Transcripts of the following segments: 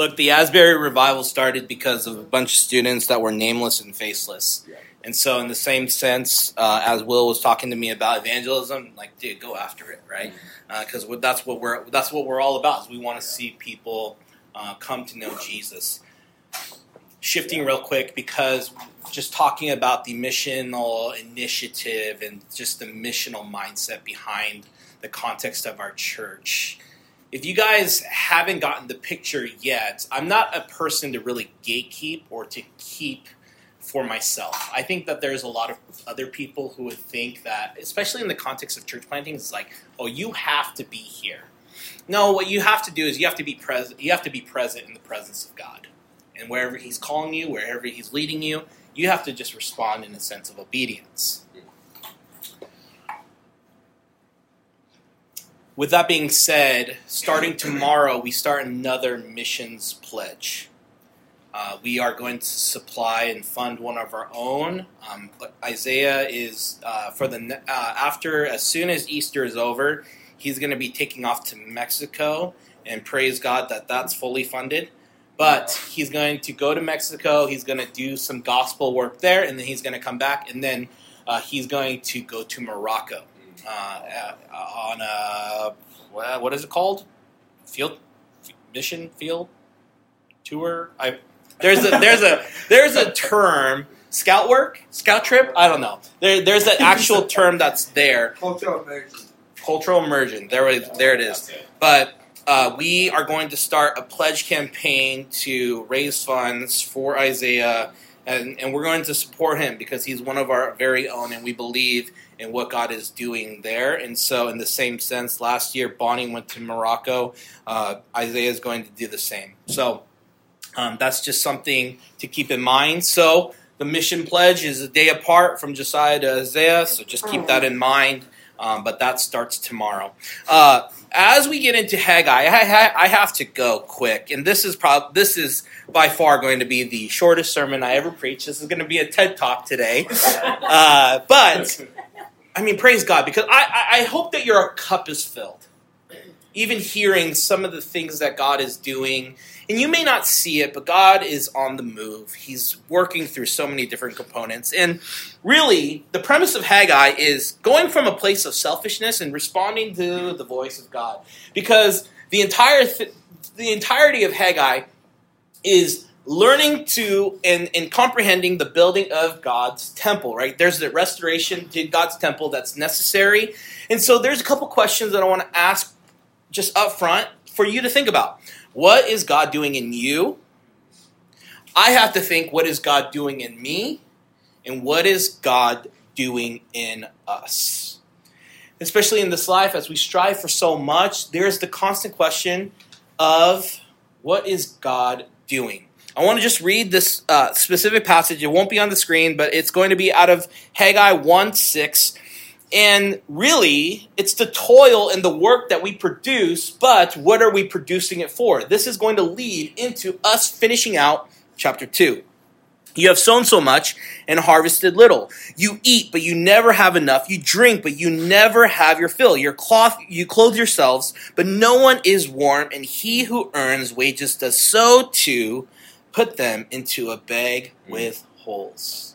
Look, the Asbury revival started because of a bunch of students that were nameless and faceless. Yeah. And so, in the same sense, uh, as Will was talking to me about evangelism, like, dude, go after it, right? Because that's what we're that's what we're all about. Is we want to see people uh, come to know Jesus. Shifting real quick because just talking about the missional initiative and just the missional mindset behind the context of our church. If you guys haven't gotten the picture yet, I'm not a person to really gatekeep or to keep for myself. I think that there's a lot of other people who would think that, especially in the context of church planting, it's like, oh, you have to be here. No, what you have to do is you have to be present. You have to be present in the presence of God, and wherever He's calling you, wherever He's leading you, you have to just respond in a sense of obedience. With that being said, starting tomorrow, we start another missions pledge. Uh, we are going to supply and fund one of our own. Um, Isaiah is uh, for the uh, after as soon as Easter is over, he's going to be taking off to Mexico, and praise God that that's fully funded. But he's going to go to Mexico. He's going to do some gospel work there, and then he's going to come back, and then uh, he's going to go to Morocco uh, uh, on a what is it called? Field mission field tour. I there's a there's a there's a term scout work scout trip. I don't know. There, there's an actual term that's there. Cultural immersion. Cultural immersion. There it there it is. But uh, we are going to start a pledge campaign to raise funds for Isaiah, and, and we're going to support him because he's one of our very own, and we believe in what God is doing there. And so, in the same sense, last year Bonnie went to Morocco. Uh, Isaiah is going to do the same. So, um, that's just something to keep in mind. So, the mission pledge is a day apart from Josiah to Isaiah, so just keep that in mind. Um, but that starts tomorrow. Uh, as we get into Haggai, I, I, have to go quick, and this is prob- this is by far going to be the shortest sermon I ever preach. This is going to be a TED talk today, uh, but I mean, praise God because I, I hope that your cup is filled. Even hearing some of the things that God is doing, and you may not see it, but God is on the move. He's working through so many different components. And really, the premise of Haggai is going from a place of selfishness and responding to the voice of God. Because the entire th- the entirety of Haggai is learning to and, and comprehending the building of God's temple, right? There's the restoration to God's temple that's necessary. And so there's a couple questions that I want to ask just up front for you to think about. What is God doing in you? I have to think, what is God doing in me? And what is God doing in us? Especially in this life, as we strive for so much, there's the constant question of what is God doing? I want to just read this uh, specific passage. It won't be on the screen, but it's going to be out of Haggai 1 6. And really, it's the toil and the work that we produce, but what are we producing it for? This is going to lead into us finishing out chapter 2. You have sown so much and harvested little. You eat, but you never have enough. You drink, but you never have your fill. Your cloth, you clothe yourselves, but no one is warm. And he who earns wages does so too. Put them into a bag with holes.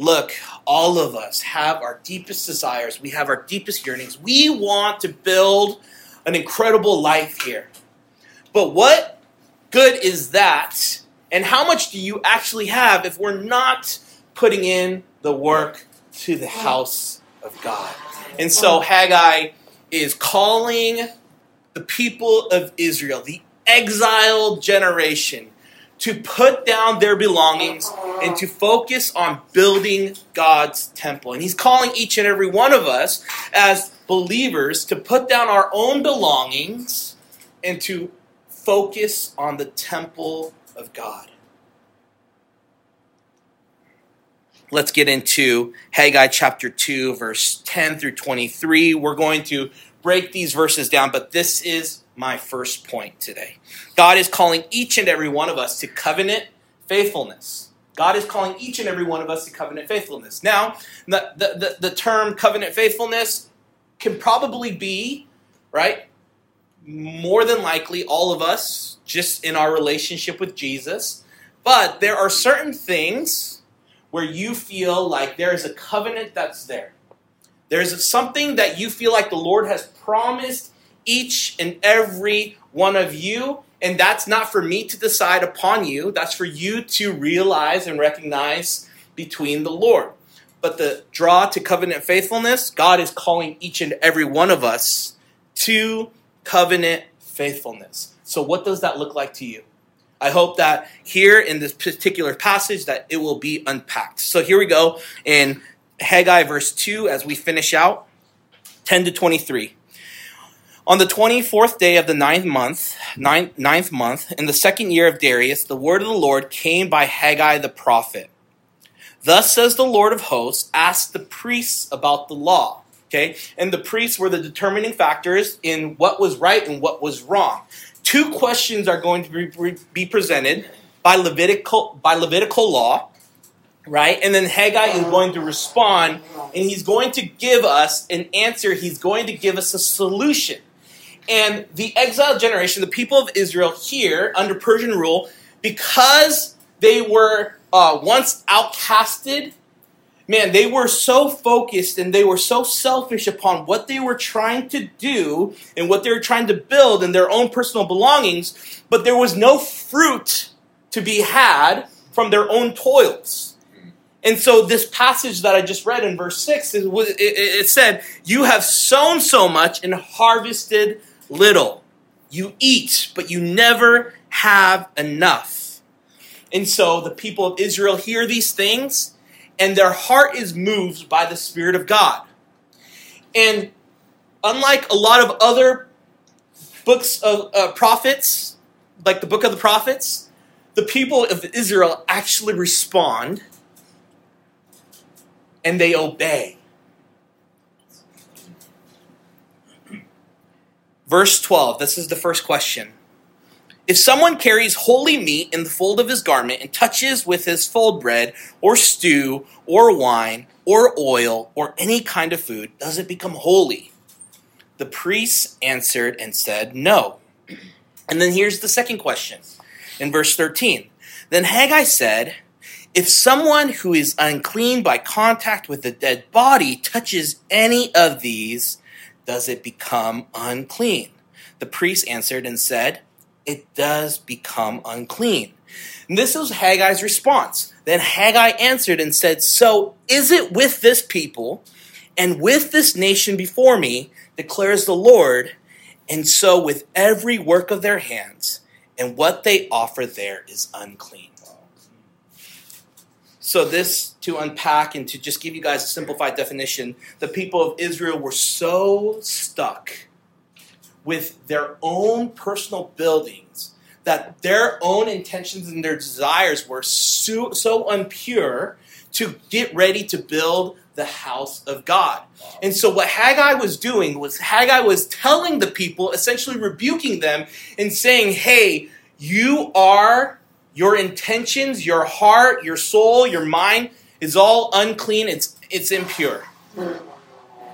Look, all of us have our deepest desires. We have our deepest yearnings. We want to build an incredible life here. But what good is that? And how much do you actually have if we're not putting in the work to the house of God? And so Haggai is calling the people of Israel, the exiled generation, to put down their belongings and to focus on building God's temple. And he's calling each and every one of us as believers to put down our own belongings and to focus on the temple of God. Let's get into Haggai chapter 2, verse 10 through 23. We're going to break these verses down, but this is my first point today. God is calling each and every one of us to covenant faithfulness. God is calling each and every one of us to covenant faithfulness. Now, the, the, the, term covenant faithfulness can probably be, right, more than likely all of us just in our relationship with Jesus. But there are certain things where you feel like there is a covenant that's there. There's something that you feel like the Lord has promised each and every one of you, and that's not for me to decide upon you. That's for you to realize and recognize between the Lord. But the draw to covenant faithfulness, God is calling each and every one of us to covenant faithfulness. So what does that look like to you? I hope that here in this particular passage that it will be unpacked. So here we go in Haggai verse 2 as we finish out 10 to 23. On the 24th day of the ninth month, ninth, ninth month, in the second year of Darius, the word of the Lord came by Haggai the prophet. Thus says the Lord of hosts, ask the priests about the law. Okay? And the priests were the determining factors in what was right and what was wrong. Two questions are going to be presented by Levitical, by Levitical law, right? And then Haggai is going to respond and he's going to give us an answer. He's going to give us a solution. And the exiled generation, the people of Israel here under Persian rule, because they were uh, once outcasted, man, they were so focused and they were so selfish upon what they were trying to do and what they were trying to build and their own personal belongings, but there was no fruit to be had from their own toils. And so, this passage that I just read in verse 6, it, it said, You have sown so much and harvested little. You eat, but you never have enough. And so the people of Israel hear these things, and their heart is moved by the Spirit of God. And unlike a lot of other books of uh, prophets, like the book of the prophets, the people of Israel actually respond and they obey. Verse 12, this is the first question. If someone carries holy meat in the fold of his garment and touches with his fold bread or stew or wine or oil or any kind of food, does it become holy? The priests answered and said, No. And then here's the second question in verse 13. Then Haggai said, If someone who is unclean by contact with a dead body touches any of these, does it become unclean? The priest answered and said, it does become unclean. And this was Haggai's response. Then Haggai answered and said, So is it with this people and with this nation before me, declares the Lord, and so with every work of their hands, and what they offer there is unclean. So, this to unpack and to just give you guys a simplified definition, the people of Israel were so stuck with their own personal buildings that their own intentions and their desires were so, so unpure to get ready to build the house of God. And so what Haggai was doing was Haggai was telling the people, essentially rebuking them and saying, "Hey, you are your intentions, your heart, your soul, your mind is all unclean. It's it's impure."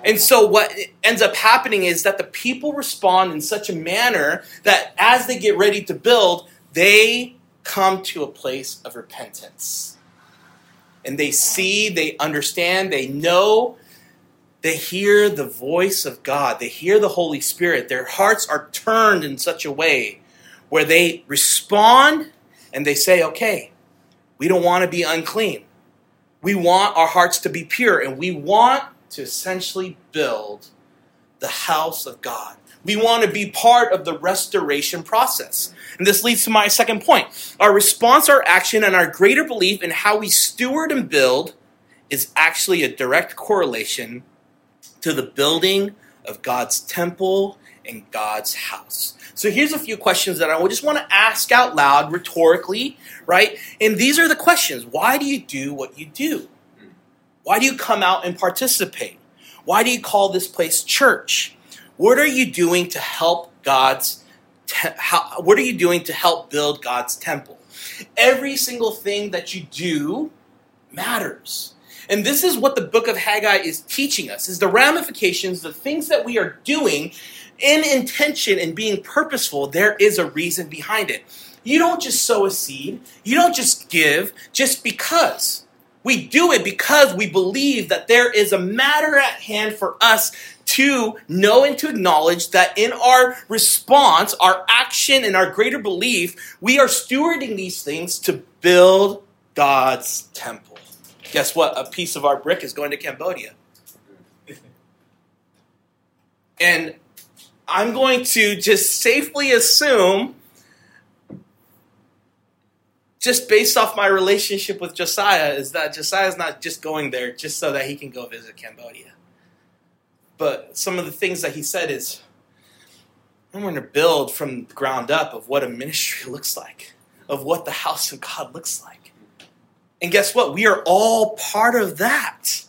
And so what ends up happening is that the people respond in such a manner that as they get ready to build, they come to a place of repentance. And they see, they understand, they know, they hear the voice of God, they hear the Holy Spirit. Their hearts are turned in such a way where they respond and they say, okay, we don't want to be unclean. We want our hearts to be pure and we want to essentially build the house of God. We want to be part of the restoration process. And this leads to my second point. Our response, our action, and our greater belief in how we steward and build is actually a direct correlation to the building of God's temple and God's house. So here's a few questions that I just want to ask out loud rhetorically, right? And these are the questions. Why do you do what you do? Why do you come out and participate? Why do you call this place church? What are you doing to help God's te- how, what are you doing to help build God's temple? Every single thing that you do matters. And this is what the book of Haggai is teaching us is the ramifications, the things that we are doing in intention and being purposeful, there is a reason behind it. You don't just sow a seed, you don't just give just because. We do it because we believe that there is a matter at hand for us to know and to acknowledge that in our response, our action, and our greater belief, we are stewarding these things to build God's temple. Guess what? A piece of our brick is going to Cambodia. And I'm going to just safely assume just based off my relationship with Josiah, is that Josiah is not just going there just so that he can go visit Cambodia. But some of the things that he said is, I'm going to build from the ground up of what a ministry looks like, of what the house of God looks like. And guess what? We are all part of that.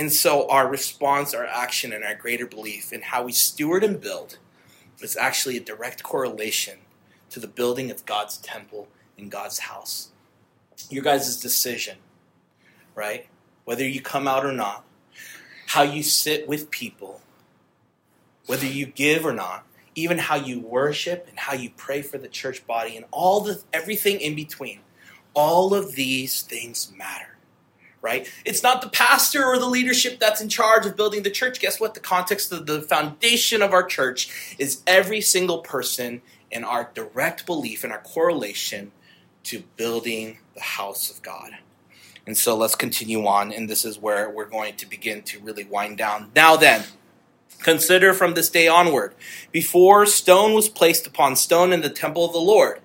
And so our response, our action, and our greater belief in how we steward and build is actually a direct correlation to the building of God's temple in God's house. Your guys' decision, right? Whether you come out or not, how you sit with people, whether you give or not, even how you worship and how you pray for the church body and all the everything in between. All of these things matter. Right? It's not the pastor or the leadership that's in charge of building the church. Guess what? The context of the foundation of our church is every single person and our direct belief and our correlation to building the house of God. And so let's continue on, and this is where we're going to begin to really wind down. Now then, consider from this day onward. Before stone was placed upon stone in the temple of the Lord,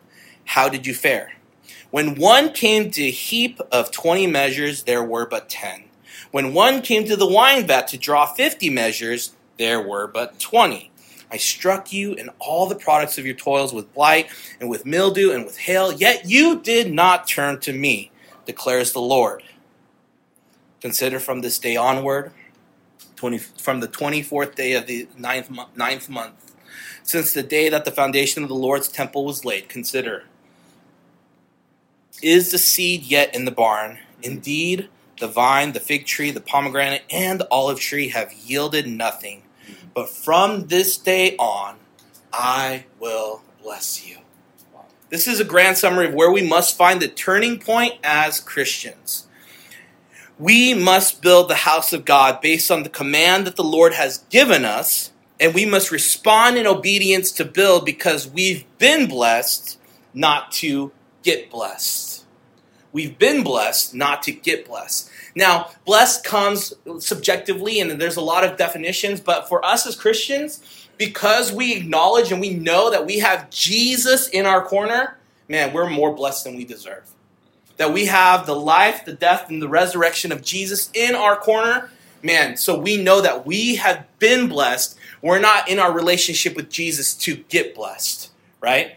how did you fare? When one came to a heap of twenty measures, there were but ten. When one came to the wine vat to draw fifty measures, there were but twenty. I struck you and all the products of your toils with blight and with mildew and with hail, yet you did not turn to me, declares the Lord. Consider from this day onward, 20, from the 24th day of the ninth, ninth month, since the day that the foundation of the Lord's temple was laid, consider is the seed yet in the barn? Indeed, the vine, the fig tree, the pomegranate, and the olive tree have yielded nothing but from this day on, I will bless you. This is a grand summary of where we must find the turning point as Christians. We must build the house of God based on the command that the Lord has given us, and we must respond in obedience to build because we've been blessed not to get blessed. We've been blessed not to get blessed. Now, blessed comes subjectively, and there's a lot of definitions, but for us as Christians, because we acknowledge and we know that we have Jesus in our corner, man, we're more blessed than we deserve. That we have the life, the death, and the resurrection of Jesus in our corner, man, so we know that we have been blessed. We're not in our relationship with Jesus to get blessed, right?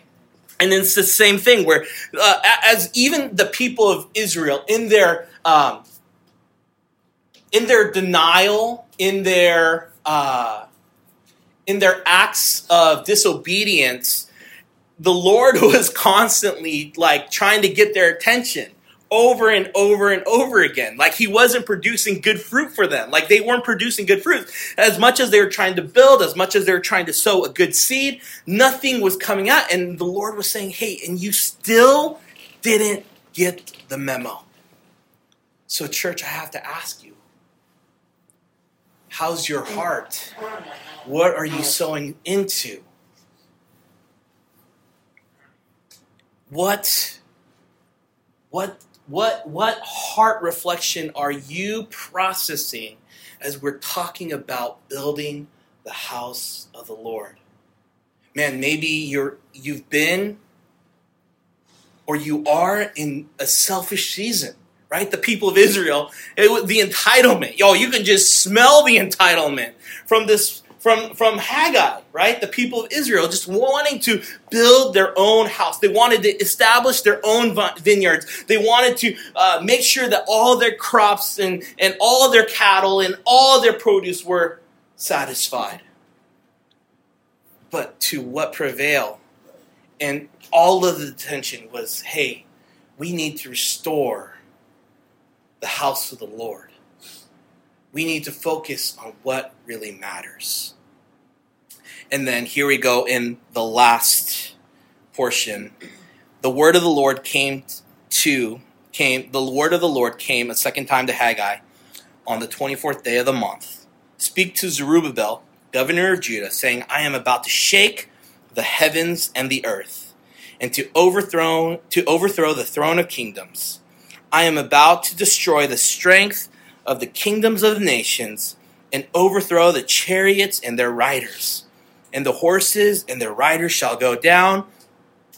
And it's the same thing where, uh, as even the people of Israel in their um, in their denial, in their uh, in their acts of disobedience, the Lord was constantly like trying to get their attention over and over and over again. Like he wasn't producing good fruit for them. Like they weren't producing good fruit. As much as they were trying to build, as much as they were trying to sow a good seed, nothing was coming out. And the Lord was saying, hey, and you still didn't get the memo. So, church, I have to ask you How's your heart? What are you sowing into? What what what what heart reflection are you processing as we're talking about building the house of the Lord? Man, maybe you're you've been or you are in a selfish season right? The people of Israel, it, the entitlement. Yo, you can just smell the entitlement from this from from Haggai, right? The people of Israel just wanting to build their own house. They wanted to establish their own vineyards. They wanted to uh, make sure that all their crops and and all their cattle and all their produce were satisfied. But to what prevail, and all of the attention was, hey, we need to restore the house of the Lord. We need to focus on what really matters. And then here we go in the last portion. The word of the Lord came to came the word of the Lord came a second time to Haggai on the 24th day of the month. Speak to Zerubbabel, governor of Judah, saying, I am about to shake the heavens and the earth, and to overthrow to overthrow the throne of kingdoms. I am about to destroy the strength of the kingdoms of the nations and overthrow the chariots and their riders. And the horses and their riders shall go down,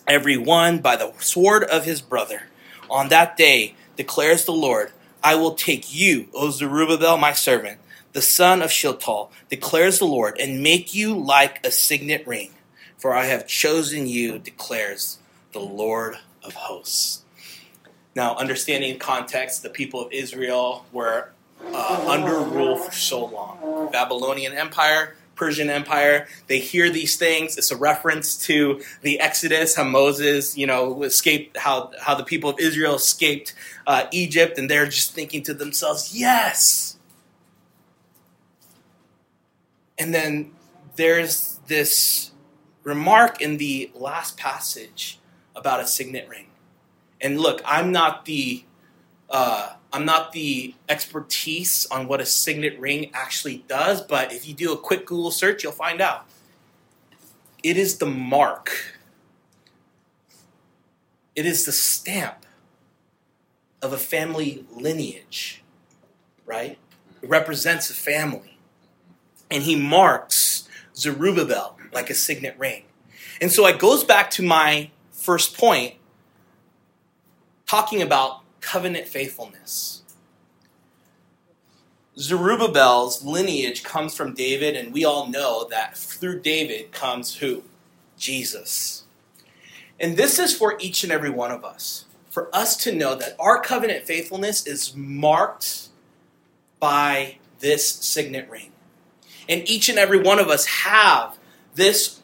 every one by the sword of his brother. On that day, declares the Lord, I will take you, O Zerubbabel, my servant, the son of Shealtiel, declares the Lord, and make you like a signet ring. For I have chosen you, declares the Lord of hosts. Now, understanding context, the people of Israel were uh, under rule for so long. Babylonian Empire, Persian Empire. They hear these things. It's a reference to the Exodus, how Moses, you know, escaped, how how the people of Israel escaped uh, Egypt, and they're just thinking to themselves, "Yes." And then there's this remark in the last passage about a signet ring. And look, I'm not the uh, I'm not the expertise on what a signet ring actually does, but if you do a quick Google search, you'll find out. It is the mark. It is the stamp of a family lineage, right? It represents a family. And he marks Zerubbabel like a signet ring. And so it goes back to my first point, talking about covenant faithfulness. Zerubbabel's lineage comes from David, and we all know that through David comes who? Jesus. And this is for each and every one of us. For us to know that our covenant faithfulness is marked by this signet ring. And each and every one of us have this,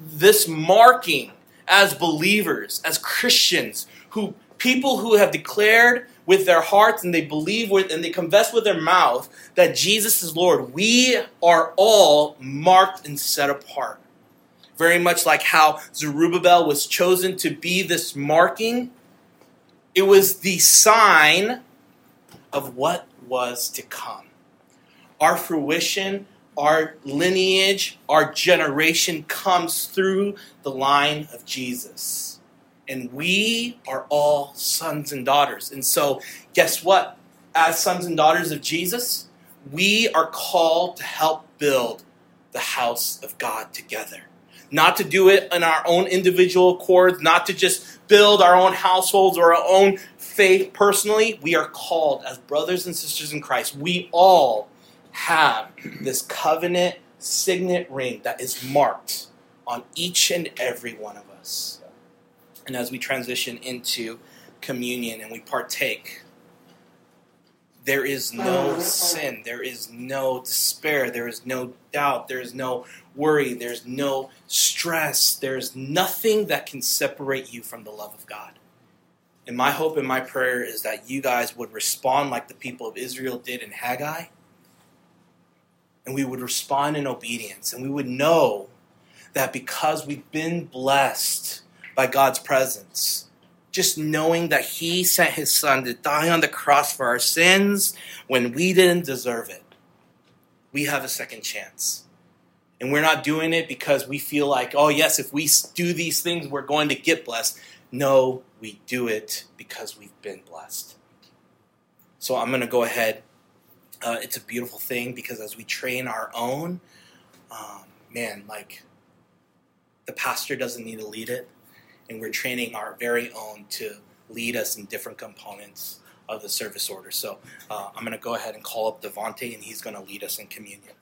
this marking as believers, as Christians, who people who have declared with their hearts and they believe with and they confess with their mouth that Jesus is Lord, we are all marked and set apart. Very much like how Zerubbabel was chosen to be this marking, it was the sign of what was to come. Our fruition, our lineage, our generation comes through the line of Jesus and we are all sons and daughters. And so, guess what? As sons and daughters of Jesus, we are called to help build the house of God together. Not to do it in our own individual accords, not to just build our own households or our own faith personally. We are called as brothers and sisters in Christ. We all have this covenant signet ring that is marked on each and every one of us. And as we transition into communion and we partake, there is no oh, sin, there is no despair, there is no doubt, there is no worry, there's no stress, there's nothing that can separate you from the love of God. And my hope and my prayer is that you guys would respond like the people of Israel did in Haggai. And we would respond in obedience. And we would know that because we've been blessed by God's presence. Just knowing that He sent His Son to die on the cross for our sins when we didn't deserve it. We have a second chance. And we're not doing it because we feel like, oh, yes, if we do these things, we're going to get blessed. No, we do it because we've been blessed. So I'm going to go ahead. Uh, it's a beautiful thing because as we train our own, um, man, like the pastor doesn't need to lead it and we're training our very own to lead us in different components of the service order. So uh, I'm going to go ahead and call up Devante, and he's going to lead us in communion.